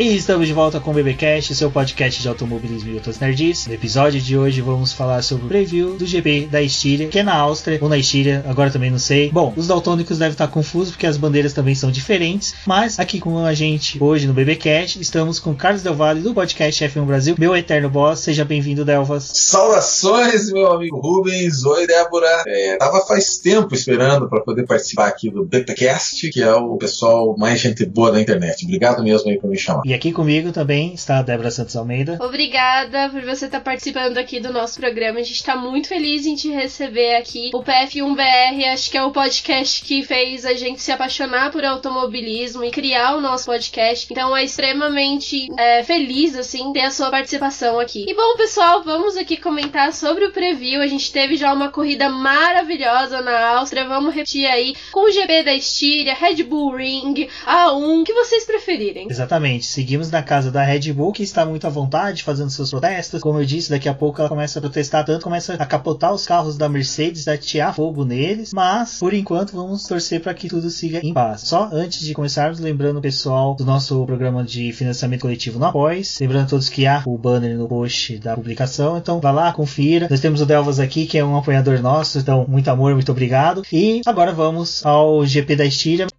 E estamos de volta com o BBcast, seu podcast de automobilismo e outras nerds. No episódio de hoje vamos falar sobre o preview do GP da Estíria, que é na Áustria ou na Estíria, agora também não sei. Bom, os daltônicos devem estar confusos porque as bandeiras também são diferentes, mas aqui com a gente hoje no BBcast estamos com Carlos Del Valle do podcast F1 Brasil, meu eterno boss. Seja bem-vindo, Delvas. Saudações, meu amigo Rubens. Oi, Débora. É, tava faz tempo esperando para poder participar aqui do BBcast, que é o pessoal mais gente boa da internet. Obrigado mesmo aí por me chamar. E aqui comigo também está a Débora Santos Almeida. Obrigada por você estar participando aqui do nosso programa. A gente está muito feliz em te receber aqui. O PF1BR, acho que é o podcast que fez a gente se apaixonar por automobilismo e criar o nosso podcast. Então é extremamente é, feliz, assim, ter a sua participação aqui. E bom, pessoal, vamos aqui comentar sobre o preview. A gente teve já uma corrida maravilhosa na Áustria. Vamos repetir aí com o GP da Estíria, Red Bull Ring, A1, o que vocês preferirem. Exatamente seguimos na casa da Red Bull, que está muito à vontade, fazendo seus protestos. Como eu disse, daqui a pouco ela começa a protestar tanto, começa a capotar os carros da Mercedes, a tirar fogo neles. Mas, por enquanto, vamos torcer para que tudo siga em paz. Só antes de começarmos, lembrando o pessoal do nosso programa de financiamento coletivo no Apoies. Lembrando a todos que há o banner no post da publicação. Então, vá lá, confira. Nós temos o Delvas aqui, que é um apoiador nosso. Então, muito amor, muito obrigado. E agora vamos ao GP da Estíria.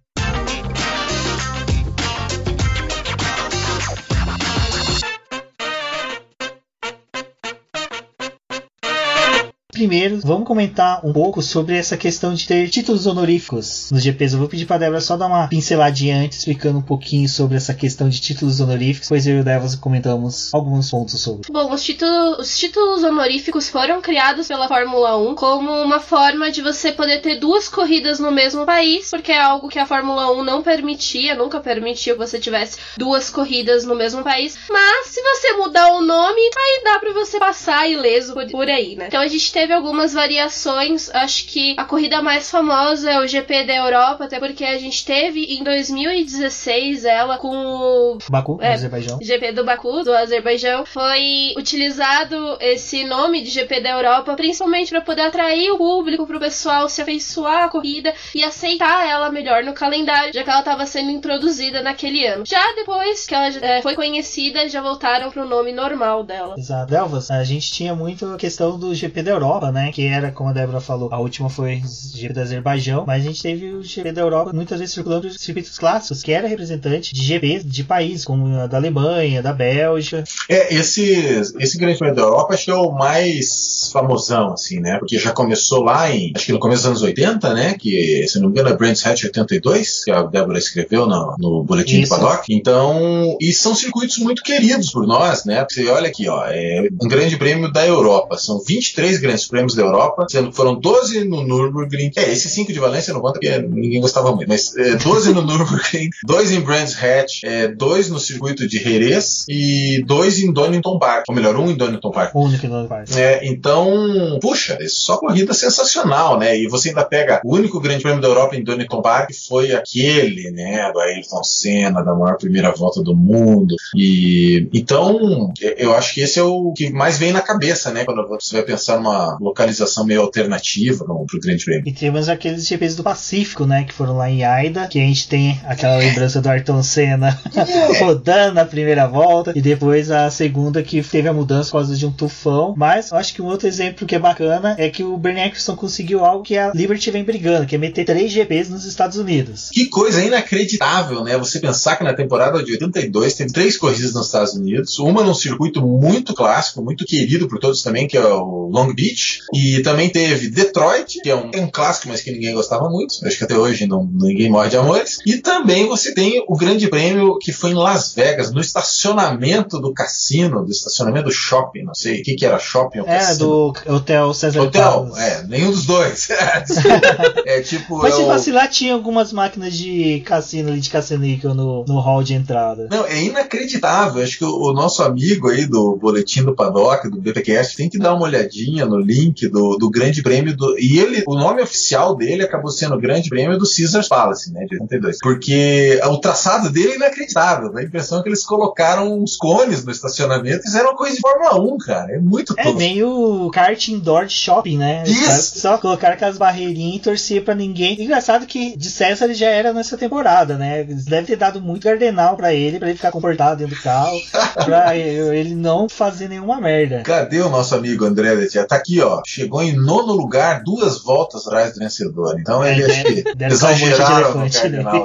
Primeiro, vamos comentar um pouco sobre essa questão de ter títulos honoríficos nos GPs. Eu vou pedir para a Débora só dar uma pinceladinha antes, explicando um pouquinho sobre essa questão de títulos honoríficos, pois eu e o Débora comentamos alguns pontos sobre. Bom, os títulos, os títulos honoríficos foram criados pela Fórmula 1 como uma forma de você poder ter duas corridas no mesmo país, porque é algo que a Fórmula 1 não permitia, nunca permitiu que você tivesse duas corridas no mesmo país. Mas se você mudar o nome, aí dá para você passar ileso por aí, né? Então a gente teve algumas variações. Acho que a corrida mais famosa é o GP da Europa, até porque a gente teve em 2016 ela com o Baku, é, Azerbaijão. GP do Baku, do Azerbaijão. Foi utilizado esse nome de GP da Europa principalmente para poder atrair o público, para o pessoal se afeiçoar à corrida e aceitar ela melhor no calendário, já que ela estava sendo introduzida naquele ano. Já depois que ela é, foi conhecida, já voltaram para o nome normal dela. Exato. Elvas, a gente tinha muito a questão do GP da Europa, né? Que era, como a Débora falou, a última foi o GP do Azerbaijão, mas a gente teve o GP da Europa muitas vezes circulando os circuitos clássicos, que era representante de GP de países, como a da Alemanha, da Bélgica. É, esse, esse Grande Prêmio da Europa acho que é o mais famosão, assim, né? Porque já começou lá em, acho que no começo dos anos 80, né? Que, se não me engano, é Brands Hatch 82, que a Débora escreveu no, no Boletim Isso. do Paddock. Então, e são circuitos muito queridos por nós, né? Você olha aqui, ó, é um Grande Prêmio da Europa, são 23 grandes prêmios da Europa, sendo que foram 12 no Nürburgring. É, esse 5 de Valência não conta porque ninguém gostava muito, mas é, 12 no Nürburgring, 2 em Brands Hatch, 2 é, no circuito de Jerez e 2 em Donington Park. Ou melhor, um em Donington Park. Único em Donington Park. É, então, puxa, é só corrida sensacional, né? E você ainda pega o único grande prêmio da Europa em Donington Park foi aquele, né? Do Ayrton Senna, da maior primeira volta do mundo. E então, eu acho que esse é o que mais vem na cabeça, né? Quando você vai pensar numa localização meio alternativa para o Grande Prêmio. E temos aqueles GPs do Pacífico, né? Que foram lá em Aida, que a gente tem aquela lembrança do Ayrton Senna rodando na primeira volta, e depois a segunda que teve a mudança por causa de um tufão. Mas eu acho que um outro exemplo que é bacana é que o Bernie Eccleston conseguiu algo que a Liberty vem brigando, que é meter três GPs nos Estados Unidos. Que coisa inacreditável, né? Você pensar que na temporada de 82 teve três corridas nos Estados Unidos, uma num circuito muito clássico, muito querido por todos também, que é o Long Beach, e também teve Detroit, que é um, é um clássico, mas que ninguém gostava muito. Acho que até hoje não, ninguém morre de amores. E também você tem o grande prêmio que foi em Las Vegas, no estacionamento do cassino, do estacionamento do shopping. Não sei o que, que era shopping ou É, cassino. do Hotel César Hotel, é, nenhum dos dois. é tipo. Mas é se o- vacilar, tinha algumas máquinas de cassino ali, de caça-níquel no, no hall de entrada. Não, é inacreditável. Acho que o, o nosso amigo aí do Boletim do Paddock, do BPCast, tem que dar uma olhadinha no link do, do Grande Prêmio do. E ele, o nome oficial dele acabou sendo o Grande Prêmio do Caesars Palace, né? De 82. Porque o traçado dele é inacreditável. A impressão é que eles colocaram uns cones no estacionamento e fizeram uma coisa de Fórmula 1, cara. É muito É meio kart indoor de shopping, né? Isso. Só colocar aquelas barreirinhas e torcer pra ninguém. Engraçado que de César ele já era nessa temporada, né? Devem ter dado muito gardenal pra ele, pra ele ficar comportado dentro do carro, pra ele não fazer nenhuma merda. Cadê o nosso amigo André Letia? Tá aqui, ó. Chegou em nono lugar, duas voltas atrás do vencedor. Então ele É, acho que Deve ser um de exageraram no né?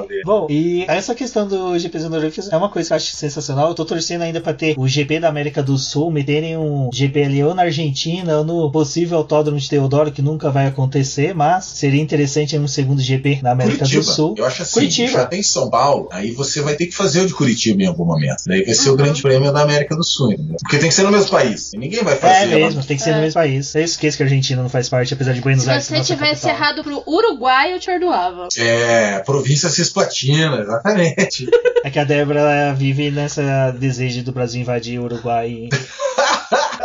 dele. Bom, e essa questão do GP dos Honorificos é uma coisa que eu acho sensacional. Eu tô torcendo ainda pra ter o GP da América do Sul, meterem um GP ali ou na Argentina ou no possível autódromo de Teodoro, que nunca vai acontecer, mas seria interessante um segundo GP na América Curitiba. do Sul. Eu acho assim, Curitiba. já tem São Paulo, aí você vai ter que fazer o de Curitiba em algum momento. Daí vai ser o Uhum. grande prêmio da América do Sul. entendeu? Porque tem que ser no mesmo país. E ninguém vai fazer. É mesmo, tem que ser É. no mesmo país. Eu esqueço que a Argentina não faz parte, apesar de Buenos Se Aires você ser nossa tivesse capital. errado pro Uruguai, eu te perdoava. É, província Cisplatina, exatamente. É que a Débora vive nessa desejo do Brasil invadir o Uruguai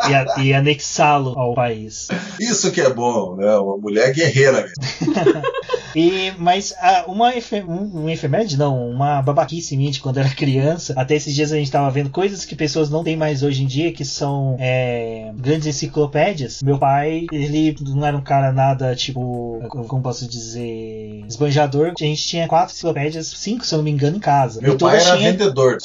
e, e, a- e anexá-lo ao país. Isso que é bom, né? Uma mulher guerreira mesmo. E, mas ah, uma, efe, um, um efeméride, não, uma babaquice minha de quando eu era criança. Até esses dias a gente tava vendo coisas que pessoas não têm mais hoje em dia, que são é, grandes enciclopédias. Meu pai, ele não era um cara nada, tipo, como posso dizer, esbanjador. A gente tinha quatro enciclopédias, cinco, se eu não me engano, em casa. Meu pai era tinham- vendedor.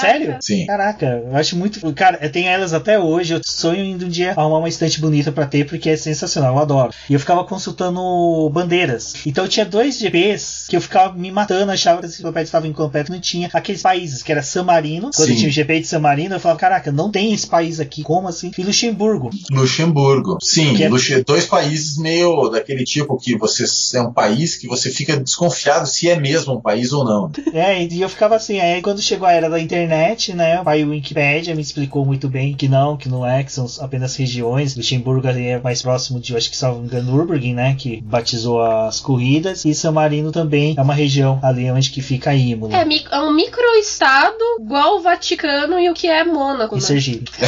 Sério? Sim. Caraca, eu acho muito. Cara, eu tenho elas até hoje. Eu sonho em um dia arrumar uma estante bonita pra ter, porque é sensacional, eu adoro. E eu ficava consultando bandeiras. Então eu tinha dois GPs que eu ficava me matando, achava que as enciclopédias estavam incompletas. Não tinha aqueles países, que era San Marino. Quando Sim. tinha o GP de San Marino, eu falava, caraca, não tem esse país aqui, como assim? E Luxemburgo. Luxemburgo. Sim, é- dois países meio daquele tipo que você é um país que você fica desconfiado se é mesmo um país ou não. É, e eu ficava assim, aí quando chegou a era da internet, né, o Wikipedia me explicou muito bem que não, que não que são apenas regiões. Luxemburgo ali é mais próximo de, eu acho que salvo engano, Nürburgring, né, que batizou as corridas, e San Marino também é uma região ali onde que fica a Imola. É, mi- é um microestado igual o Vaticano e o que é Mônaco, E né? Sergipe.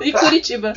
E Curitiba.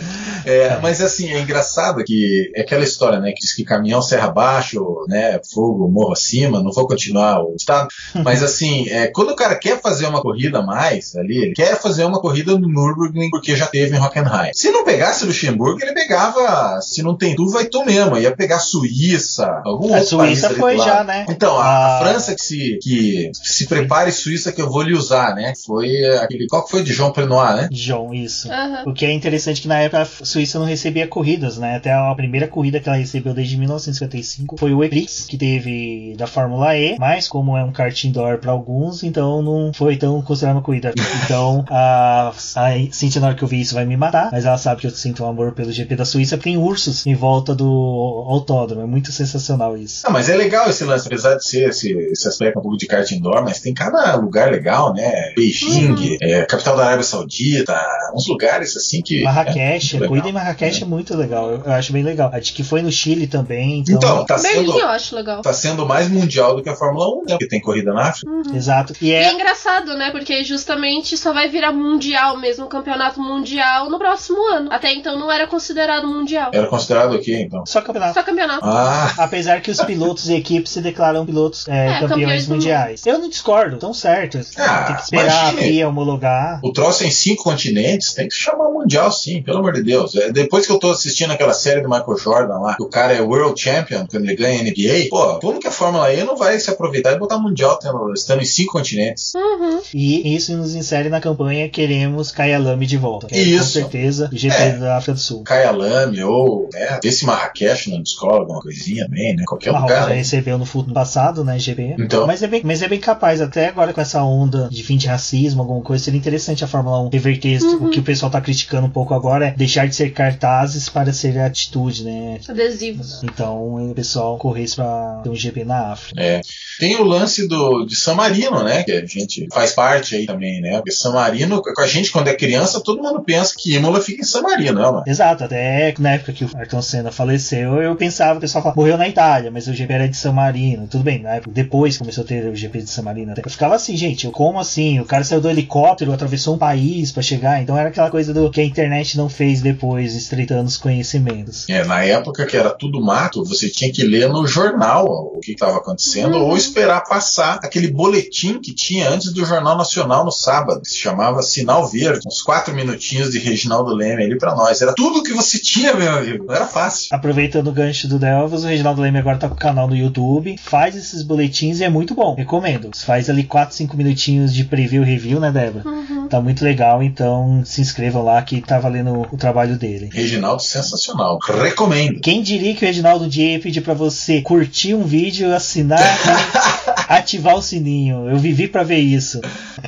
É, mas assim, é engraçado que é aquela história, né, que diz que caminhão serra abaixo, né, fogo morro acima, não vou continuar o estado, mas assim, é, quando o cara quer fazer uma corrida a mais ali, ele quer fazer uma corrida no Nürburgring porque já teve em Hockenheim. Se não pegasse Luxemburgo, ele pegava, se não tem tu, vai tu mesmo, ia pegar Suíça, algum A outro país Suíça do foi já, né? Então, a, a Ah. França que se, que se prepare Suíça que eu vou lhe usar, né? Foi aquele. Qual que foi de João Plenois, né? João, isso. Aham. O que é interessante que na época a Suíça não recebia corridas, né? Até a primeira corrida que ela recebeu desde 1955 foi o E-Prix, que teve da Fórmula E, mas como é um kart indoor para alguns, então não foi tão considerada uma corrida. Então a, a Cintia, na hora que eu vi isso, vai me matar, mas ela sabe que eu sinto um amor pelo GP da Suíça, porque tem ursos em volta do autódromo. É muito sensacional isso. Ah, mas é legal esse lance, apesar de ser esse, esse aspecto um pouco de kart indoor, mas tem cada lugar legal, né? Beijing, Uhum. é, capital da Arábia Saudita, uns lugares assim que. Marrakech, é a corrida em. Marrakech é muito legal, eu, eu acho bem legal. A de que foi no Chile também, então. Então, tá Berlim sendo, eu acho legal. tá sendo mais mundial do que a Fórmula 1, né? Porque tem corrida na África. Exato. E E é é engraçado, né? Porque justamente só vai virar mundial mesmo, campeonato mundial no próximo ano. Até então não era considerado mundial. Era considerado o quê, então? só campeonato. Só campeonato. Ah, Apesar que os pilotos e equipes se declaram pilotos é, É, campeões mundiais. Eu não discordo, tão certo. Ah, tem que esperar imagine. a FIA homologar. o troço em cinco continentes tem que se chamar mundial, sim, pelo amor de Deus. É, depois que eu tô assistindo aquela série do Michael Jordan lá, que o cara é World Champion quando ele ganha NBA, pô, como que a Fórmula E não vai se aproveitar e botar mundial tendo, estando em cinco continentes? Uhum. E isso nos insere na campanha Queremos Kyalami de volta. Que é, Com Isso. certeza o GP É. da África do Sul. Kyalami ou, né, vê se Marrakech não descola alguma coisinha também, né, qualquer Marrocos lugar. já recebeu no futuro passado, né, GP. Então. Mas é, bem, mas é bem capaz, até agora com essa onda de fim de racismo, alguma coisa, seria interessante a Fórmula 1 reverter Uhum. o que o pessoal tá criticando um pouco agora, é deixar de ser cartazes para ser atitude, né? Adesivos. Então o pessoal corresse pra ter um GP na África. É. Tem o lance do, de San Marino, né? Que a gente faz parte aí também, né? Porque San Marino, com a gente quando é criança, todo mundo pensa que Imola fica em San Marino, né, mano? Exato, até na época que o Ayrton Senna faleceu, eu pensava, o pessoal falava, morreu na Itália, mas o GP era de San Marino. Tudo bem, na época, depois começou a ter o GP de San Marino. Até. Eu ficava assim, gente, eu como assim? O cara saiu do helicóptero, atravessou um país pra chegar, então era aquela coisa do que a internet não fez depois depois, estreitando os conhecimentos. É, na época que era tudo mato, você tinha que ler no jornal o que estava acontecendo uhum. ou esperar passar aquele boletim que tinha antes do Jornal Nacional no sábado, que se chamava Sinal Verde, uns quatro minutinhos de Reginaldo Leme ali para nós. Era tudo que você tinha, meu amigo. Era fácil. Aproveitando o gancho do Delvas, o Reginaldo Leme agora tá com o canal no YouTube, faz esses boletins e é muito bom. Recomendo. Faz ali 4, 5 minutinhos de preview review, né, Débora? Uhum. Tá muito legal, então se inscrevam lá que tá valendo o trabalho dele. Reginaldo sensacional. Recomendo. Quem diria que o Reginaldo dia ia pedir para você curtir um vídeo, assinar ativar o sininho. Eu vivi para ver isso.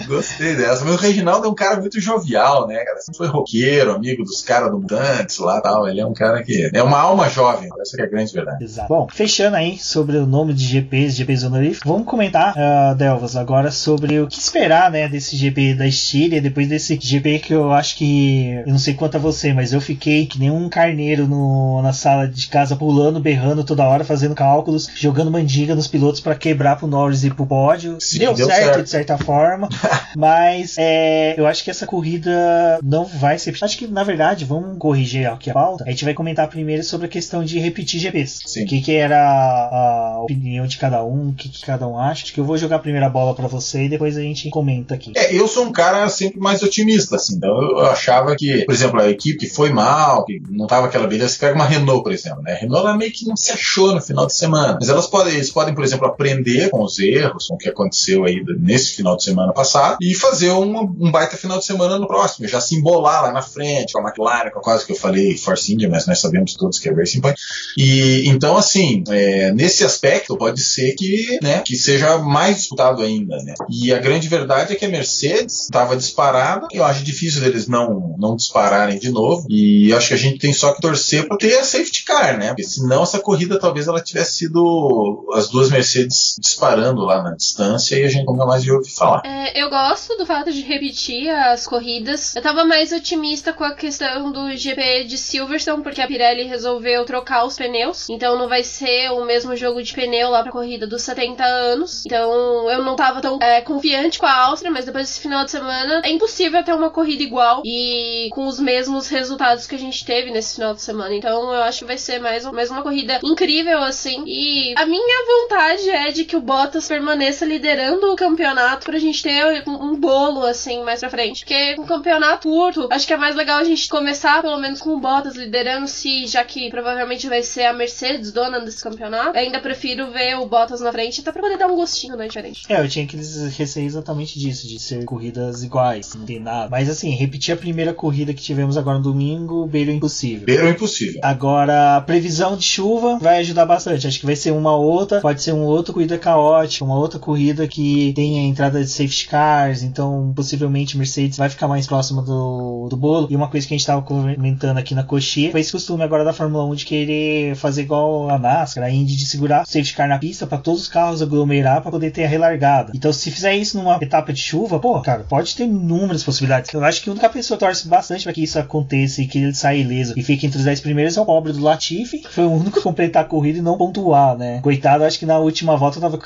Gostei dessa. Mas o Reginaldo é um cara muito jovial, né, cara? Sempre foi roqueiro, amigo dos caras do Mutantes lá tal. Ele é um cara que é uma alma jovem. Essa é a grande verdade. Exato. Bom, fechando aí sobre o nome de GPs, GPs honoríficos, vamos comentar, uh, Delvas, agora sobre o que esperar, né, desse GP da Estíria, depois desse GP que eu acho que, eu não sei quanto a você, mas eu fiquei que nem um carneiro no, na sala de casa, pulando, berrando toda hora, fazendo cálculos, jogando mandiga nos pilotos para quebrar pro Norris e pro pódio. Sim, deu, deu certo, certo, de certa forma, mas é, eu acho que essa corrida não vai ser. Acho que na verdade, vamos corrigir aqui a pauta. A gente vai comentar primeiro sobre a questão de repetir GPs. O que, que era a opinião de cada um, o que, que cada um acha. Acho que eu vou jogar a primeira bola para você e depois a gente comenta aqui. É, eu sou um cara sempre mais otimista, assim. Então eu achava que, por exemplo, a equipe que foi mal, que não tava aquela beleza, você pega uma Renault, por exemplo, né? A Renault ela meio que não se achou no final de semana. Mas elas podem, eles podem, por exemplo, aprender com os erros, com o que aconteceu aí nesse final de semana passado e fazer uma, um baita final de semana no próximo. Já se embolar lá na frente com a McLaren, com quase que eu falei Force India, mas nós sabemos todos que é Racing Point. E então, assim, é, nesse aspecto pode ser que, né, que seja mais disputado ainda, né? E a grande verdade é que a Mercedes estava disparada. Eu acho difícil deles não, não dispararem de novo. E acho que a gente tem só que torcer para ter a safety car, né? Porque senão essa corrida talvez ela tivesse sido as duas Mercedes disparando lá na distância e a gente nunca mais ia ouvir falar. É, eu gosto do fato de repetir as corridas. Eu tava mais otimista com a questão do GP de Silverstone, porque a Pirelli resolveu trocar os pneus. Então não vai ser o mesmo jogo de pneu lá pra corrida dos 70 anos. Então eu não tava tão é, confiante com a Áustria, mas depois desse final de semana é impossível ter uma corrida igual e com os mesmos resultados que a gente teve nesse final de semana. Então eu acho que vai ser mais, mais uma corrida incrível, assim. E a minha vontade é de que o Bottas permaneça liderando o campeonato pra gente ter um, um bolo, assim, mais pra frente. Porque com um campeonato curto, acho que é mais legal a gente começar pelo menos com o Bottas liderando, se já que provavelmente vai ser a Mercedes dona desse campeonato. Ainda prefiro ver o Bottas na frente, até pra poder dar um gostinho, né, diferente. É, eu tinha aqueles receio exatamente disso, de ser corridas iguais, não tem nada. Mas assim, repetir a primeira corrida que tivemos agora no domingo, beiro impossível. Beiro impossível. Agora, a previsão de chuva vai ajudar bastante. Acho que vai ser uma outra, pode ser uma outra corrida caótica, uma outra corrida que tenha entrada de safety cars, então possivelmente Mercedes vai ficar mais próxima do, do bolo. E uma coisa que a gente estava comentando aqui na coxinha foi esse costume agora da Fórmula 1 de querer fazer igual a NASCAR, a Indy de segurar safety car na pista para todos os carros aglomerar para poder ter a relargada. Então, se fizer isso numa etapa de chuva, pô, cara, pode ter inúmeras possibilidades. Eu acho que a única pessoa torce bastante para que isso aconteça e que ele saia ileso e fique entre os 10 primeiros é o pobre do Latifi, que foi o único a completar a corrida e não pontuar, né? Coitado, acho que na última volta tava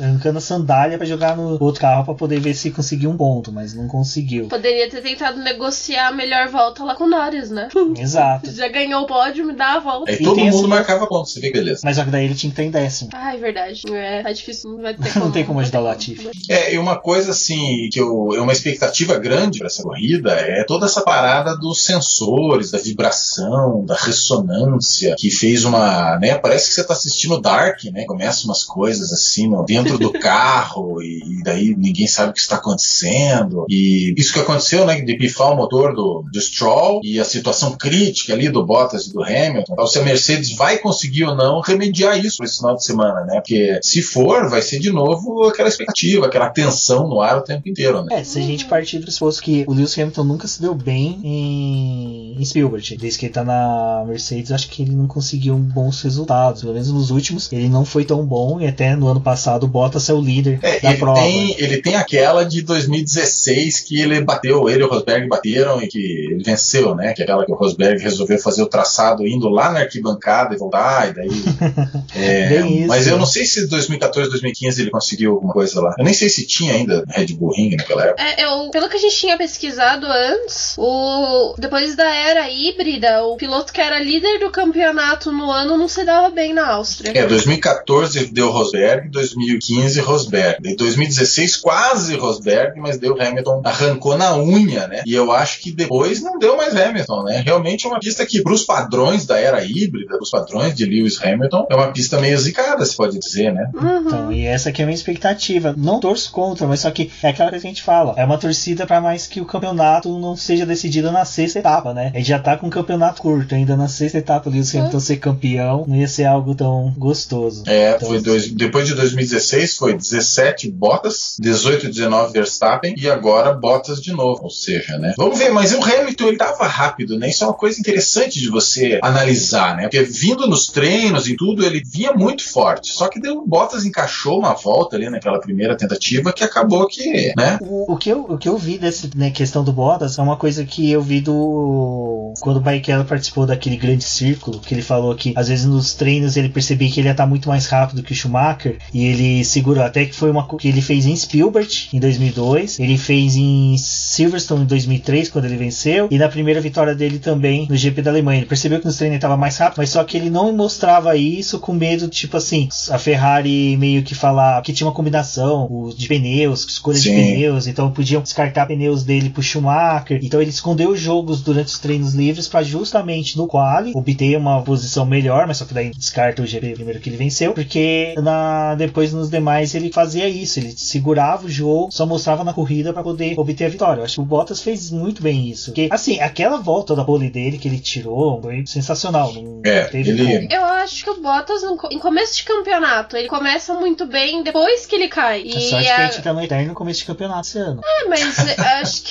arrancando a sandália para jogar no outro carro para poder ver se conseguia um ponto, mas não conseguiu. Poderia ter tentado negociar a melhor volta lá com o Norris, né? Exato. Já ganhou o pódio, me dá a volta. Aí e todo mundo assim, marcava ponto, você vê beleza. Mas só que daí ele tinha que estar em décimo. Ah, é verdade. É, tá difícil, não vai ter como. não tem como ajudar o Latifi. É, e uma coisa assim, que eu, é uma expectativa grande para essa corrida é toda essa parada dos sensores, da vibração, da ressonância, que fez uma, né, parece que você tá assistindo Dark, né, começa umas coisas assim dentro do carro e, e, daí ninguém sabe o que está acontecendo. E isso que aconteceu, né, de pifar o motor do, do Stroll e a situação crítica ali do Bottas e do Hamilton, então se a Mercedes vai conseguir ou não remediar isso esse final de semana, né, porque se for, vai ser de novo aquela expectativa, aquela tensão no ar o tempo inteiro, né. É, se a gente partir do pressuposto que o Lewis Hamilton nunca se deu bem em, em Spielberg, desde que ele tá na Mercedes, acho que ele não conseguiu bons resultados, pelo menos nos últimos, ele não foi tão bom e até no ano passado o Bottas é o líder É, da ele, prova. tem, ele tem aquela de 2016 que ele bateu, ele e o Rosberg bateram e que ele venceu, né? Que é aquela que o Rosberg resolveu fazer o traçado indo lá na arquibancada e voltar, e daí. É, Bem isso, mas eu não sei se 2014, 2015 ele conseguiu alguma coisa lá. Eu nem sei se tinha ainda Red Bull Ring naquela época. É, eu, pelo que a gente tinha pesquisado antes, o depois da era híbrida, o piloto que era líder do campeonato no ano não se dava bem na Áustria. É, 2014 deu Rosberg, 2015 Rosberg. Em 2016 quase Rosberg, mas deu Hamilton, arrancou na unha, né? E eu acho que depois não deu mais Hamilton, né? Realmente é uma pista que, pros padrões da era híbrida, pros padrões de Lewis Hamilton, é uma pista meio zicada, se pode dizer, né? Uhum. Então, e essa aqui é a minha expectativa. Não torço contra, mas só que é aquela coisa que a gente fala. É uma torcida para mais que o campeonato não seja decidido na sexta etapa, né? A gente já tá com um campeonato curto, ainda na sexta etapa ali o Hamilton ser campeão, não ia ser algo tão gostoso. É, Então, foi dois, depois de 2016 foi 17 Bottas, 18 e 19 Verstappen e agora Bottas de novo. Ou seja, né? Vamos ver, mas o Hamilton ele tava rápido, né? Isso é uma coisa interessante de você analisar, né? Porque vindo nos treinos e tudo, ele vinha muito forte. Só que deu, o Bottas encaixou uma volta ali naquela primeira tentativa que acabou que, né? O, o que eu, o que eu vi dessa né, questão do Bottas é uma coisa que eu vi do. Quando o Barrichello participou daquele grande círculo, que ele falou que às vezes nos treinos ele percebia que ele ia estar muito mais rápido que o Schumacher e ele segurou. Até que foi uma que ele fez em Spielberg em 2002, ele fez em Silverstone em 2003, quando ele venceu, e na primeira vitória dele também no GP da Alemanha. Ele percebeu que nos treinos ele estava mais rápido, mas só que ele não mostrava isso com medo, tipo assim, a Ferrari meio que falar que tinha uma combinação de pneus, escolha de Sim. pneus, então podiam descartar pneus dele pro Schumacher. Então ele escondeu os jogos durante os treinos livres para justamente no quali obter uma posição melhor, mas só que daí descarta o GP primeiro que ele venceu, porque na depois nos demais ele fazia isso, ele segurava o jogo, só mostrava na corrida para poder obter a vitória. Eu acho que o Bottas fez muito bem isso. Porque assim, aquela volta da pole dele que ele tirou foi sensacional, não É, teve ele- como. Eu acho que o Bottas, no em começo de campeonato, ele começa muito bem depois que ele cai. A E sorte que a a- gente tá no eterno começo de campeonato esse ano, É, mas eu acho que.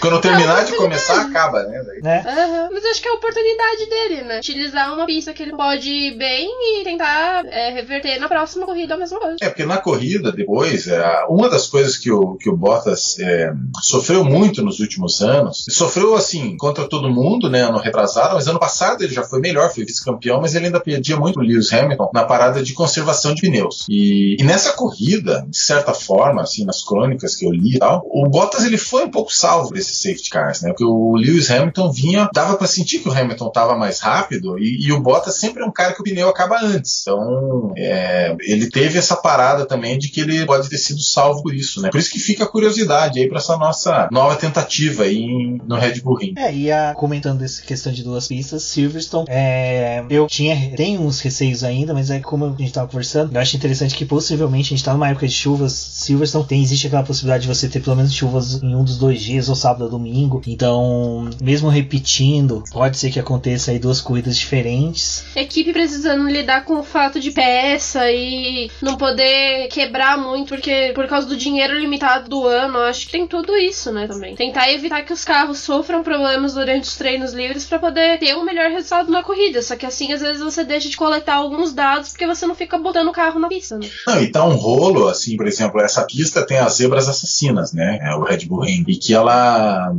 Quando terminar de começar, acaba, né? Né? Aham. Mas eu acho que é a oportunidade dele, né? Utilizar uma pista que ele pode ir bem e tentar é, reverter na próxima corrida a mesma coisa. É, porque na corrida, depois, é, uma das coisas que o, que o Bottas é, sofreu muito nos últimos anos, sofreu assim, contra todo mundo, né, ano retrasado, mas ano passado ele já foi melhor, foi vice-campeão, mas ele ainda perdia muito o Lewis Hamilton na parada de conservação de pneus. E, e nessa corrida, de certa forma, assim, nas crônicas que eu li e tal, o Bottas ele foi um pouco salvo desses safety cars, né, porque o Lewis Hamilton vinha, dava pra sentir que o Hamilton tava mais rápido e, e o Bottas sempre é um cara que o pneu acaba antes. Então, é, ele teve essa parada também de que ele pode ter sido salvo por isso, né? Por isso que fica a curiosidade aí pra essa nossa nova tentativa aí no Red Bull Ring. É, e a, comentando essa questão de duas pistas, Silverstone, é, eu tinha, tenho uns receios ainda, mas é como a gente tava conversando, eu acho interessante que possivelmente a gente tá numa época de chuvas, Silverstone tem, existe aquela possibilidade de você ter pelo menos chuvas em um dos dois dias, ou sábado ou domingo, então, mesmo repetindo, pode ser que aconteça aí duas corridas diferentes, Equipe precisando lidar com o fato de peça e não poder quebrar muito porque por causa do dinheiro limitado do ano, eu acho que tem tudo isso, né, também. Tentar evitar que os carros sofram problemas durante os treinos livres pra poder ter um melhor resultado na corrida. Só que assim, às vezes você deixa de coletar alguns dados porque você não fica botando o carro na pista, né? Não, e tá um rolo, assim, por exemplo, essa pista tem as zebras assassinas, né? É o Red Bull Ring. E que ela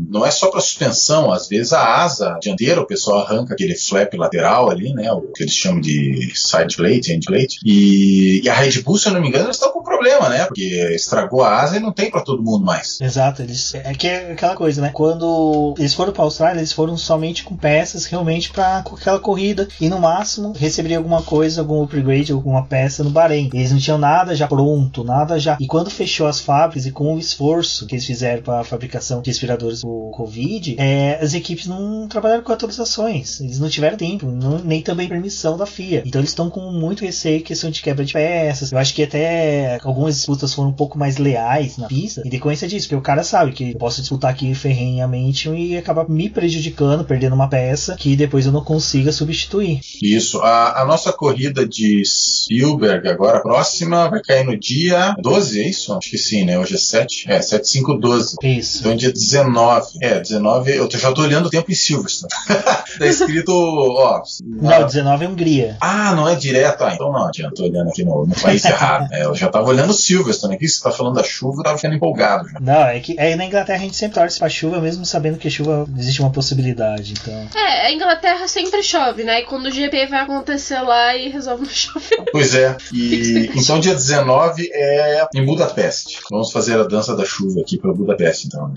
não é só pra suspensão, às vezes a asa dianteira, o pessoal arranca aquele flap lateral ali, né? O que eles chamam de side plate, end plate. E, e a Red Bull, se eu não me engano, eles estão com problema, né? Porque estragou a asa e não tem pra todo mundo mais. Exato, eles, é que é aquela coisa, né? Quando eles foram para a Austrália, eles foram somente com peças realmente para aquela corrida e no máximo receberia alguma coisa, algum upgrade, alguma peça no Bahrein. Eles não tinham nada já pronto, nada já. E quando fechou as fábricas e com o esforço que eles fizeram para a fabricação de respiradores do Covid, é, as equipes não trabalharam com atualizações. Eles não tiveram tempo, não- nem também permissão da FIA. Então eles estão com muito receio questão de quebra de peças. Eu acho que até algumas disputas foram um pouco mais leais na pista em decorrência disso, porque o cara sabe que eu posso disputar aqui ferrenhamente e acabar me prejudicando, perdendo uma peça que depois eu não consiga substituir. Isso. A, a nossa corrida de Spielberg, agora próxima, vai cair no dia 12, é isso? Acho que sim, né? Hoje é 7. É, 7, 5, 12. Isso. Então, dia 19. É, 19. Eu já tô olhando o tempo em Silverstone. tá escrito, ó. Na... Não, 19 é Hungria. Ah, não é direto. Ah, então não adianta. Tô olhando aqui no, no país errado. É, eu já tava olhando Silverstone aqui. Você tá falando da chuva, eu tava ficando empolgado. Já. Não, é que é, na Inglaterra a gente sempre torce pra chuva, mesmo sabendo que chuva existe uma possibilidade. Então. É, a Inglaterra sempre chove, né? E quando o GP vai acontecer lá e resolve não chover. Pois é. E então dia 19 é em Budapeste. Vamos fazer a dança da chuva aqui para Budapeste, então.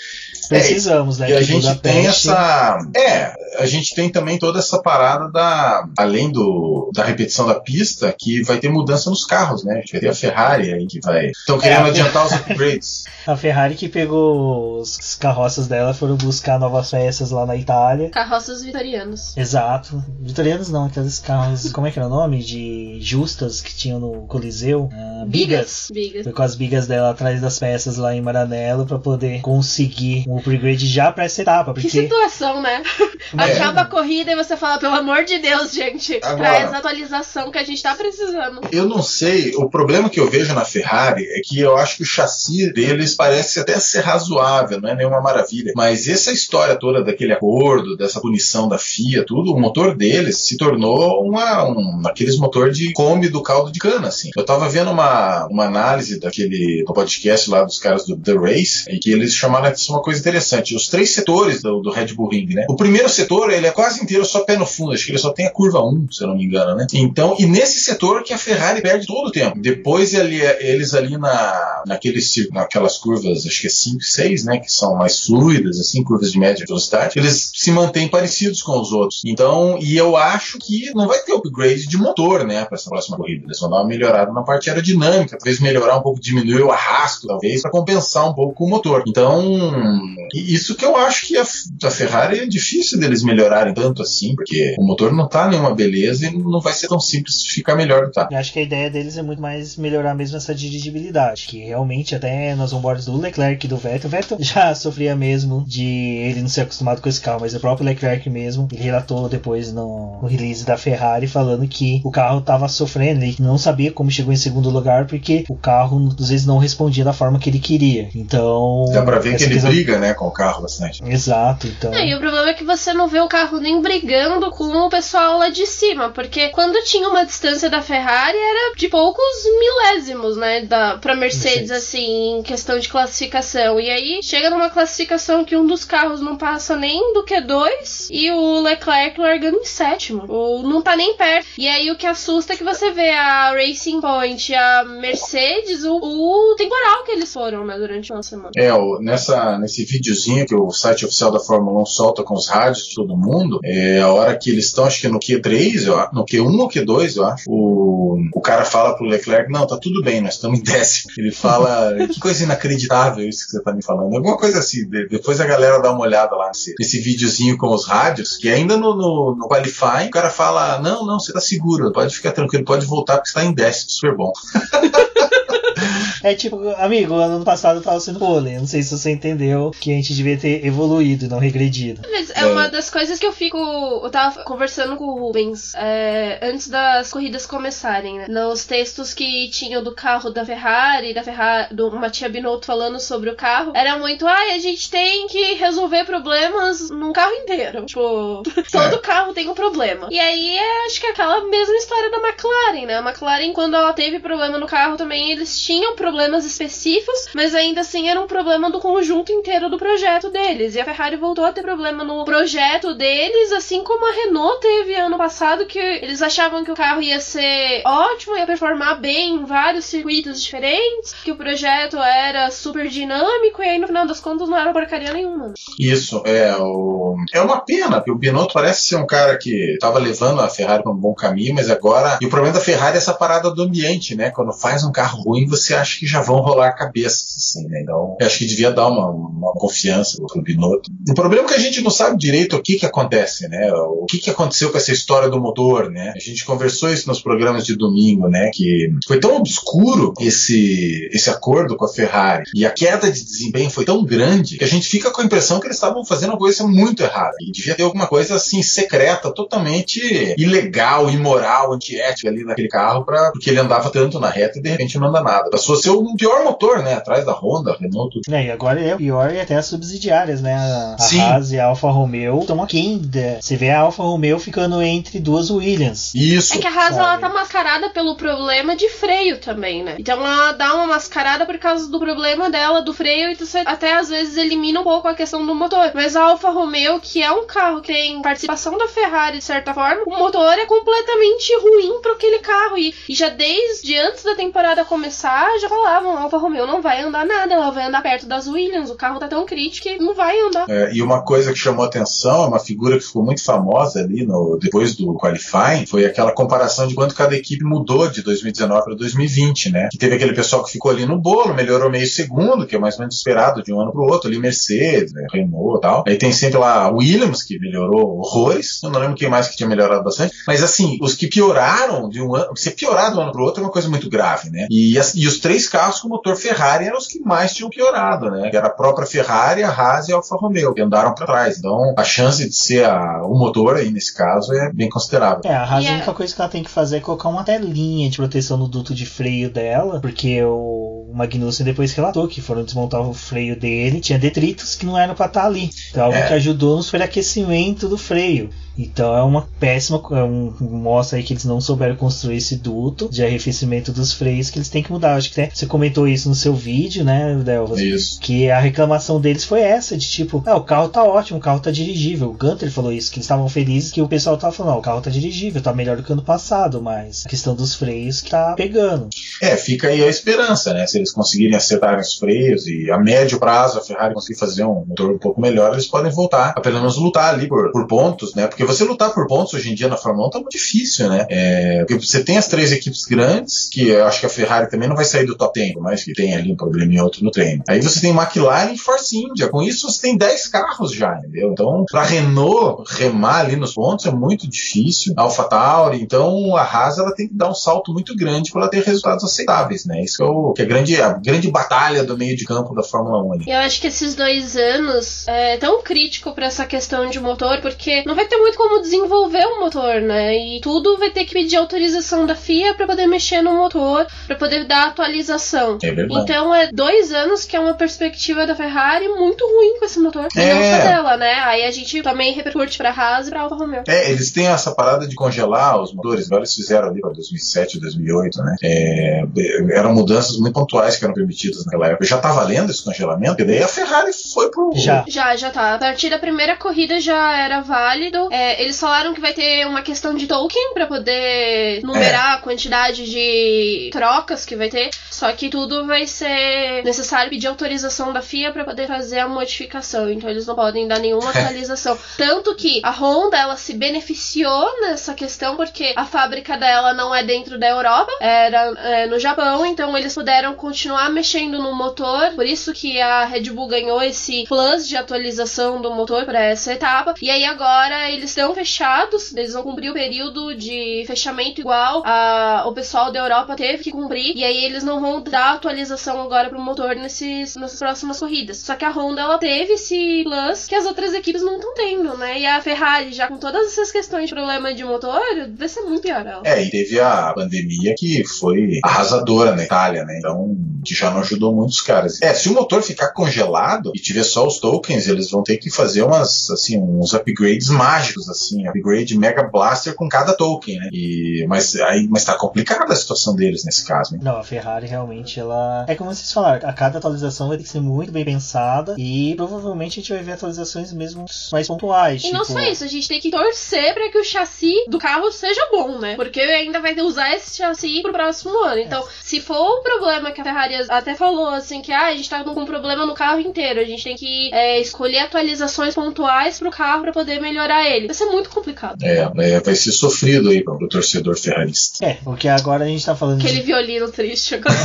Precisamos, é, né? E a gente tem essa. É, a gente tem também toda essa parada da. Além do, da repetição da pista, que vai ter mudança nos carros, né? A gente vai ter a Ferrari aí que vai. Estão querendo é, adiantar os upgrades. A Ferrari que pegou os carroças dela, foram buscar novas peças lá na Itália. Carroças vitorianos. Exato. Vitorianos não, aqueles carros. Como é que era o nome? De justas que tinham no Coliseu. Uh, bigas. bigas. Foi com as bigas dela atrás das peças lá em Maranello para poder conseguir um upgrade já pra essa etapa. Porque... Que situação, né? É. Acaba a corrida e você fala, pelo amor de Deus, gente, Agora, traz a atualização que a gente tá precisando. Eu não sei, o problema que eu vejo na Ferrari é que eu acho que o chassi deles parece até ser razoável, não é nenhuma maravilha. Mas essa história toda daquele acordo, dessa punição da FIA, tudo, o motor deles se tornou uma, um, aqueles motor de Kombi do caldo de cana, assim. Eu tava vendo uma, uma análise daquele do podcast lá dos caras do The Race, em que eles chamaram isso uma coisa interessante. Os três setores do, do Red Bull Ring, né? O primeiro setor, ele é quase inteiro só pé no fundo, acho que ele só tem a curva 1, se eu não me engano, né? Então, e nesse setor que a Ferrari perde todo o tempo. Depois ele, eles ali na, naqueles, naquelas curvas, acho que é 5, 6, né? Que são mais fluidas, assim, curvas de média velocidade, eles se mantêm parecidos com os outros. Então, e eu acho que não vai ter upgrade de motor, né? Para essa próxima corrida. Eles vão dar uma melhorada na parte aerodinâmica, talvez melhorar um pouco, diminuir o arrasto, talvez, para compensar um pouco o motor. Então, isso que eu acho que a, a Ferrari é difícil deles melhorarem tanto assim, porque o motor não tá nenhuma beleza e não vai ser tão simples ficar melhor do que tá. Eu acho que a ideia deles é muito mais melhorar mesmo essa dirigibilidade, que realmente até nas onboards do Leclerc e do Vettel, o Vettel já sofria mesmo de ele não ser acostumado com esse carro, mas o próprio Leclerc mesmo, ele relatou depois no, no release da Ferrari falando que o carro tava sofrendo, ele não sabia como chegou em segundo lugar porque o carro às vezes não respondia da forma que ele queria. Então. Dá pra ver que ele questão... briga, né, com o carro bastante. Exato, então. É, e o problema é que você não vê o carro nem brigando com o pessoal lá de cima, porque quando tinha uma distância da Ferrari era de poucos milésimos, né, da, pra Mercedes, assim, em questão de classificação. E aí chega numa classificação que um dos carros não passa nem do Q2 e o Leclerc largando em sétimo. Ou não tá nem perto. E aí o que assusta é que você vê a Racing Point, a Mercedes, o, o temporal que eles foram, né, durante uma semana. É, nessa, nesse videozinho que o site oficial da Fórmula 1 solta com os rádios todo mundo, é a hora que eles estão, acho que no Q3, eu, no Q1 ou Q2, eu acho, o, o cara fala pro Leclerc, não, tá tudo bem, nós estamos em décimo. Ele fala, que coisa inacreditável isso que você tá me falando. Alguma coisa assim, depois a galera dá uma olhada lá nesse, nesse videozinho com os rádios, que ainda no, no, no Qualify, o cara fala, não, não, você tá seguro, pode ficar tranquilo, pode voltar porque você tá em décimo, super bom. É tipo, amigo, ano passado eu tava sendo vôlei. Não sei se você entendeu que a gente devia ter evoluído, não regredido. Mas é, é. uma das coisas que eu fico. Eu tava conversando com o Rubens é, antes das corridas começarem, né? Nos textos que tinham do carro da Ferrari, da Ferrari, do Mattia Binotto falando sobre o carro, era muito, ai, ah, a gente tem que resolver problemas num carro inteiro. Tipo, todo é. carro tem um problema. E aí é, acho que é aquela mesma história da McLaren, né? A McLaren, quando ela teve problema no carro também, eles tinham problemas específicos, mas ainda assim era um problema do conjunto inteiro do projeto deles. E a Ferrari voltou a ter problema no projeto deles, assim como a Renault teve ano passado, que eles achavam que o carro ia ser ótimo, ia performar bem em vários circuitos diferentes, que o projeto era super dinâmico, e aí no final das contas não era porcaria nenhuma. Isso, é, o... é uma pena, porque o Binotto parece ser um cara que estava levando a Ferrari para um bom caminho, mas agora. E o problema da Ferrari é essa parada do ambiente, né? Quando faz um carro ruim, você acha que já vão rolar cabeças, assim, né? Então, acho que devia dar uma, uma confiança pro Binotto. O problema é que a gente não sabe direito o que que acontece, né? O que que aconteceu com essa história do motor, né? A gente conversou isso nos programas de domingo, né? Que foi tão obscuro esse, esse acordo com a Ferrari e a queda de desempenho foi tão grande que a gente fica com a impressão que eles estavam fazendo uma coisa muito errada. E devia ter alguma coisa assim secreta, totalmente ilegal, imoral, antiética ali naquele carro, pra, porque ele andava tanto na reta e de repente não anda nada. Passou a ser o pior motor, né? Atrás da Honda, Renault, tudo. É, e agora é o pior e até as subsidiárias, né? A, Sim. Haas e a Alfa Romeo estão aqui. da- Você vê a Alfa Romeo ficando entre duas Williams. Isso. É que a Haas sabe? ela tá mascarada pelo problema de freio também, né? Então ela dá uma mascarada por causa do problema dela do freio e você até às vezes elimina um pouco a questão do motor. Mas a Alfa Romeo, que é um carro que tem participação da Ferrari de certa forma, o motor é completamente ruim para aquele carro e, e já desde antes da temporada começar já falavam, a Alfa Romeo não vai andar nada, ela vai andar perto das Williams, o carro tá tão crítico que não vai andar. É, e uma coisa que chamou atenção, é uma figura que ficou muito famosa ali no, depois do qualifying, foi aquela comparação de quanto cada equipe mudou de 2019 para 2020, né? Que teve aquele pessoal que ficou ali no bolo, melhorou meio segundo, que é mais ou menos esperado de um ano para o outro, ali Mercedes, né, Renault e tal. Aí tem sempre lá Williams, que melhorou horrores, eu não lembro quem mais que tinha melhorado bastante, mas assim, os que pioraram de um ano, você piorar de um ano para o outro é uma coisa muito grave, né? E, as- e os três carros com motor Ferrari eram os que mais tinham piorado, né? Que era a própria Ferrari, a Haas e a Alfa Romeo, que andaram para trás. Então, a chance de ser a- o motor aí nesse caso é bem considerável. É, a Haas E a é- única coisa que ela tem que fazer é colocar uma telinha de proteção no duto de freio dela, porque o Magnussen depois relatou que foram desmontar o freio dele, tinha detritos que não eram pra estar ali. Então, algo É. que ajudou no superaquecimento do freio. Então é uma péssima. é um- mostra aí que eles não souberam construir esse duto de arrefecimento dos freios que eles têm que mudar. Acho que até você comentou isso no seu vídeo, né, Delvas? Isso. Que a reclamação deles foi essa, de tipo, ah, o carro tá ótimo, o carro tá dirigível. O Gunter falou isso, que eles estavam felizes que o pessoal tava falando, ó, o carro tá dirigível, tá melhor do que ano passado, mas a questão dos freios que tá pegando. É, fica aí a esperança, né? Eles conseguirem acertar os freios e a médio prazo a Ferrari conseguir fazer um motor um pouco melhor, eles podem voltar a pelo menos lutar ali por, por pontos, né? Porque você lutar por pontos hoje em dia na Fórmula 1 tá muito difícil, né? É, porque você tem as três equipes grandes, que eu acho que a Ferrari também não vai sair do top 10, por mais que tenha ali um probleminha ou outro no treino. Aí você tem McLaren e Force India. Com isso você tem 10 carros já, entendeu? Então, pra Renault remar ali nos pontos é muito difícil. Alpha Tauri, então a Haas ela tem que dar um salto muito grande para ela ter resultados aceitáveis, né? Isso é, o, que é a, grande, a grande batalha do meio de campo da Fórmula 1 ali. Eu acho que esses dois anos é tão crítico pra essa questão de motor, porque não vai ter muito como desenvolver o motor, né? E tudo vai ter que pedir autorização da FIA pra poder mexer no motor, pra poder dar atualização. É verdade. Então é dois anos que é uma perspectiva da Ferrari muito ruim com esse motor. E É. não só dela, né? Aí a gente também repercute pra Haas e pra Alfa Romeo. É, eles têm essa parada de congelar os motores, agora eles fizeram ali para 2007, 2008, né? É, eram mudanças muito pontuais que eram permitidas naquela época. Já tá valendo esse congelamento? E daí a Ferrari foi pro. Já. Já, já tá. A partir da primeira corrida já era válido. É, eles falaram que vai ter uma questão de token pra poder numerar a quantidade de trocas que vai ter. Só que tudo vai ser necessário pedir autorização da FIA pra poder fazer a modificação. Então eles não podem dar nenhuma atualização. Tanto que a Honda ela se beneficiou nessa questão porque a fábrica dela não é dentro da Europa, era é, no Japão. Então eles puderam continuar mexendo no motor. Por isso que a Red Bull ganhou esse plus de atualização do motor para essa etapa. E aí agora eles estão fechados, eles vão cumprir o período de fechamento igual a, o pessoal da Europa teve que cumprir. E aí eles não vão dar atualização agora pro motor nesses, nessas próximas corridas. Só que a Honda ela teve esse plus que as outras equipes não estão tendo, né? E a Ferrari, já com todas essas questões de problema de motor, vai ser muito pior ela. É, e teve a pandemia que foi arrasadora na Itália, né? Então, que já não ajudou muitos caras. É, se o motor ficar congelado e tiver só os tokens, eles vão ter que fazer umas, assim, uns upgrades mágicos, assim, upgrade Mega Blaster com cada token, né? E, mas, aí, mas tá complicada a situação deles nesse caso, hein? Não, a Ferrari realmente ela. É como vocês falaram, a cada atualização vai ter que ser muito bem pensada e provavelmente a gente vai ver atualizações mesmo mais pontuais. E não tipo- só isso, a gente tem que torcer pra que o chassi do carro seja bom, né? Porque ainda vai usar esse chassi pro próximo ano. Então, se for um problema que a Ferrari até falou, assim, que ah, a gente tá com um problema no carro inteiro, a gente tem que é, escolher atualizações pontuais pro carro pra poder melhorar ele. Vai ser muito complicado. É, é, vai ser sofrido aí pro torcedor ferrarista. É, porque agora a gente tá falando Aquele de. violino triste agora.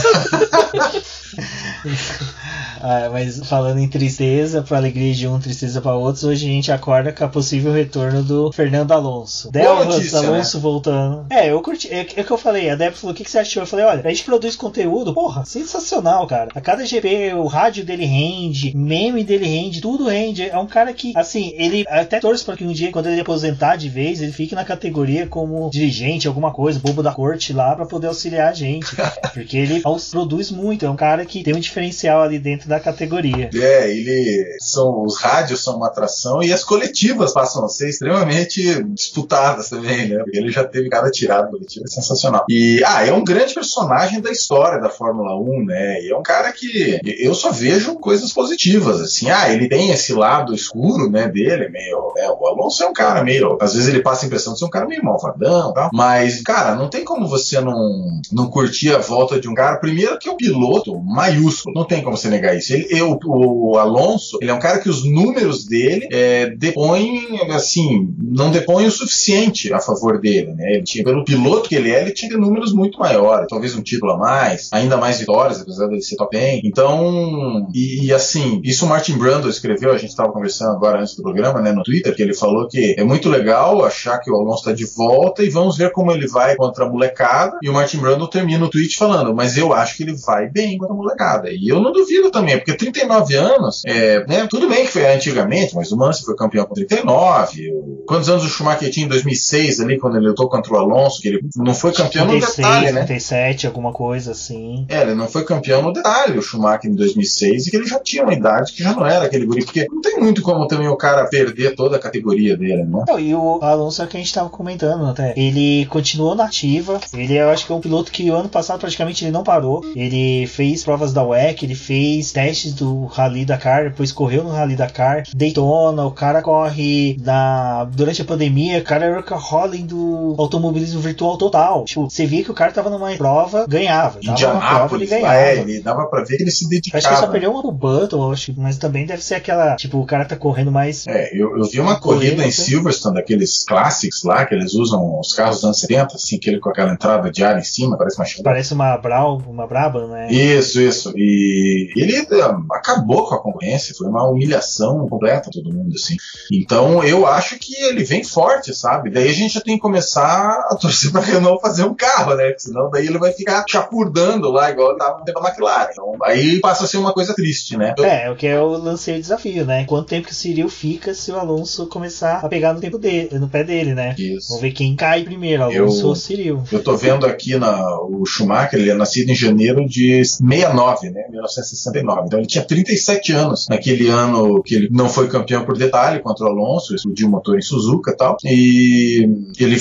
Ah, mas falando em tristeza, pra alegria de um, tristeza pra outros, hoje a gente acorda com a possível retorno do Fernando Alonso. Delvas né? Alonso voltando. É, eu curti. É, é o que eu falei, a Débora falou: o que, que você achou? Eu falei: olha, a gente produz conteúdo, porra, sensacional, cara. A cada GP, o rádio dele rende, meme dele rende, tudo rende. É um cara que, assim, ele até torce pra que um dia, quando ele aposentar de vez, ele fique na categoria como dirigente, alguma coisa, bobo da corte lá, pra poder auxiliar a gente. Porque ele, produz muito, é um cara que tem um diferencial ali dentro da categoria. É, ele são os rádios são uma atração e as coletivas passam a ser extremamente disputadas também, né? Ele já teve cada tirada coletiva é sensacional. E ah, é um grande personagem da história da Fórmula 1, né? E é um cara que eu só vejo coisas positivas, assim. Ah, ele tem esse lado escuro, né, dele, meio, né, o Alonso é um cara meio, às vezes ele passa a impressão de ser um cara meio malvadão, tal, mas cara, não tem como você não não curtir a volta de um cara, primeiro que é piloto maiúsculo, não tem como você negar isso. Ele, eu, o Alonso, ele é um cara que os números dele é, depõem, assim, não depõem o suficiente a favor dele, né? Ele tinha, pelo piloto que ele é, ele tinha números muito maiores, talvez um título a mais, ainda mais vitórias, apesar dele ser top 10. Então, e, e assim, isso o Martin Brando escreveu, a gente estava conversando agora antes do programa, né, no Twitter, que ele falou que é muito legal achar que o Alonso está de volta e vamos ver como ele vai contra a molecada. E o Martin Brando termina o tweet falando, mas eu acho que ele vai bem contra a molecada. E eu não duvido também, porque 39 anos, é, né, tudo bem que foi antigamente, mas o Mansell foi campeão com 39. O... Quantos anos o Schumacher tinha em 2006 ali, quando ele lutou contra o Alonso, que ele não foi campeão 36, no detalhe, né? 37, alguma coisa assim. É, ele não foi campeão no detalhe, o Schumacher em 2006, e que ele já tinha uma idade que já não era aquele guri, porque não tem muito como também o cara perder toda a categoria dele, né? Não, e o Alonso é o que a gente tava comentando até. Ele continuou na ativa, ele eu acho que é um piloto que o ano passado praticamente ele não parou. Ele fez provas da WEC, ele fez testes do Rally Dakar, depois correu no Rally Dakar, Daytona, o cara corre na durante a pandemia, o cara era o Holland do automobilismo virtual total. Tipo, você via que o cara tava numa prova, ganhava. Indianápolis, prova, ele ganhava. É, ele dava pra ver que ele se dedicava. Acho que ele só perdeu uma pro Button, acho, mas também deve ser aquela, tipo, o cara tá correndo mais. É, eu, eu vi uma corrida em Silverstone, daqueles clássicos lá, que eles usam os carros dos anos 70, assim, aquele com aquela entrada de ar em cima, parece uma Parece uma, Brau, uma Braba, né? Isso, isso. E ele eh, acabou com a concorrência, foi uma humilhação completa todo mundo, assim. Então eu acho que ele vem forte, sabe? Daí a gente já tem que começar a torcer pra Renault fazer um carro, né? Porque senão daí ele vai ficar chapurdando lá, igual ele tava no tempo da McLaren. Então aí passa a ser uma coisa triste, né? É, o que eu lancei o desafio, né? Quanto tempo que o Cyril fica se o Alonso começar a pegar no tempo dele, no pé dele, né? Isso. Vamos ver quem cai primeiro, Alonso eu, ou Cyril. Eu tô vendo aqui na, o Schumacher, ele é nascido em janeiro de 69, né? 1969. Então ele tinha 37 anos naquele ano que ele não foi campeão por detalhe contra o Alonso, explodiu o motor em Suzuka e tal. E ele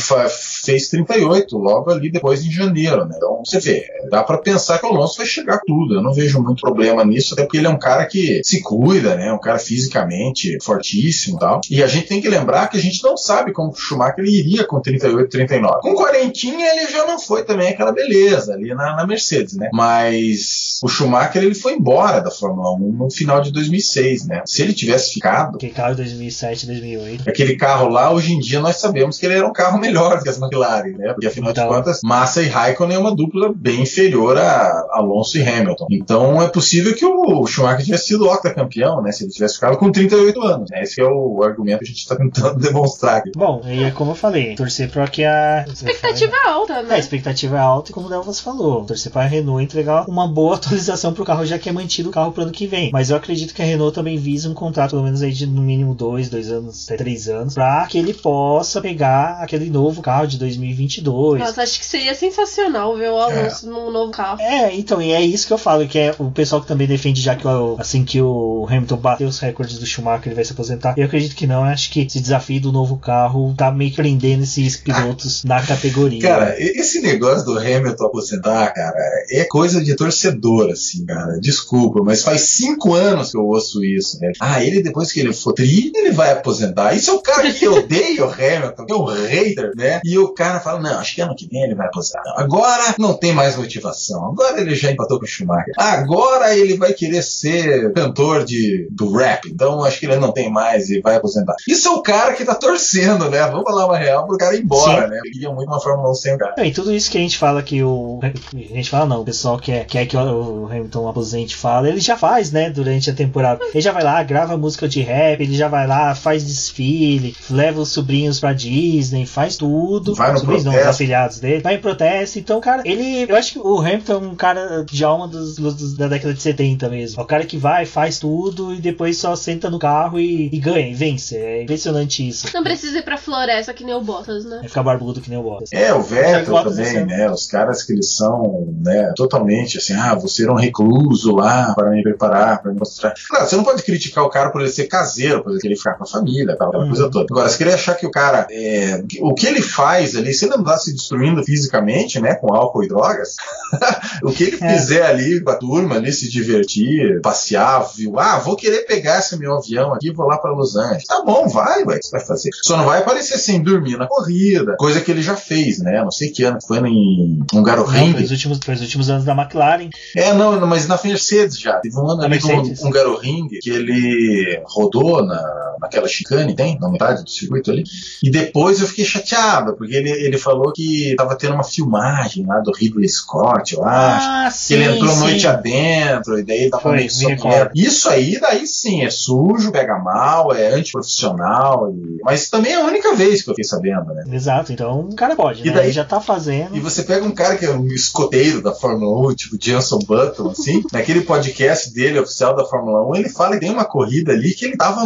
fez 38 logo ali depois em janeiro, né? Então você vê, dá para pensar que o Alonso vai chegar tudo. Eu não vejo muito problema nisso, até porque ele é um cara que se cuida, né? Um cara fisicamente fortíssimo e tal. E a gente tem que lembrar que a gente não sabe como o Schumacher iria com 38, 39. Com 40 ele já não foi também aquela beleza ali na, na Mercedes, né? Mas o Schumacher ele foi embora da Fórmula 1 no final de 2006, né? Se ele tivesse ficado. Aquele carro de 2007, 2008. Aquele carro lá, hoje em dia nós sabemos que ele era um carro melhor que as McLaren, né? Porque afinal então... de contas, Massa e Raikkonen é uma dupla bem inferior a Alonso e Hamilton. Então é possível que o Schumacher tivesse sido octacampeão, né? Se ele tivesse ficado com 38 anos. Né? Esse é o argumento que a gente está tentando demonstrar aqui. Bom, e é como eu falei, torcer para que a. Expectativa é alta, né? É, a expectativa é alta e como o Delvas falou, torcer para a Renault entregar uma boa atualização para o carro, já que é mantido o carro para o ano que vem. Mas eu acredito que a Renault também visa um contrato, pelo menos aí de no mínimo dois, dois anos, até três anos, para que ele possa pegar aquele novo carro de 2022. Nossa, acho que seria sensacional ver o Alonso é. num novo carro. É, então, e é isso que eu falo, que é o pessoal que também defende já que assim que o Hamilton bateu os recordes do Schumacher, ele vai se aposentar. Eu acredito que não, acho que esse desafio do novo carro tá meio que prendendo esses pilotos na categoria. Cara, esse negócio do Hamilton aposentar, cara, é coisa de torcedor, assim, cara. Desculpa, mas faz cinco anos que eu ouço isso, né? Ah, ele depois que ele for tri, ele vai aposentar. Isso é o cara que odeia o Hamilton, que é um hater, né? E o cara fala, não, acho que ano que vem ele vai aposentar. Agora não tem mais motivação. Agora ele já empatou com o Schumacher. Agora ele vai querer ser cantor de, do rap. Então acho que ele não tem mais e vai aposentar. Isso é o cara que tá torcendo, né? Vamos falar uma real pro cara ir embora, Sim. né? Ele queria muito uma Fórmula 1 sem o cara. É, e tudo isso que a gente fala que o. A gente fala não, o pessoal quer, quer que o Hamilton aposente fala, ele já faz, né? Durante a temporada. Ele já vai lá, grava música de rap, ele já vai lá, faz desfile, leva os sobrinhos pra Disney, faz tudo. Vai no sobrinhos protesto. não, os afilhados dele. Vai em protesto. Então, cara, ele. Eu acho que o Hamilton é um cara de alma dos, dos, da década de 70 mesmo. É o cara que vai, faz tudo e depois só senta no carro e, e ganha, e vence. É impressionante isso. Não precisa ir pra floresta que nem o Bottas, né? É ficar barbudo que nem o Bottas. É, o Vettel também, né? Os caras que eles são, né? né? Totalmente assim, ah, você era um recluso lá para me preparar, para me mostrar. Claro, você não pode criticar o cara por ele ser caseiro, por ele querer ficar com a família, tal, aquela Uhum. coisa toda. Agora, se querer achar que o cara, é, o que ele faz ali, se ele não tá se destruindo fisicamente, né, com álcool e drogas, o que ele É. fizer ali com a turma, ali, se divertir, passear, viu? Ah, vou querer pegar esse meu avião aqui e vou lá para Los Angeles. Tá bom, vai, vai, você vai fazer. Só não vai aparecer sem dormir na corrida, coisa que ele já fez, né? Não sei que ano, foi em um Não, foi, os últimos, foi os últimos anos da McLaren. É, não, mas na Mercedes já. Teve um ano Na ali no Mercedes? Hungaroring que ele rodou na, naquela chicane, tem? Na metade do circuito ali. E depois eu fiquei chateado, porque ele, ele falou que tava tendo uma filmagem lá do Ridley Scott, eu acho. Ah, Que sim. ele entrou sim. noite adentro, e daí soqueiro. recordo. Isso aí, daí sim, é sujo, pega mal, é antiprofissional. E... Mas também é a única vez que eu fiquei sabendo, né? Exato, então o cara pode, E né? daí- Ele já tá fazendo. E você pega um cara que é um escoteiro da Fórmula 1, tipo Jenson Button, assim, naquele podcast dele, oficial da Fórmula 1, ele fala que tem uma corrida ali que ele tava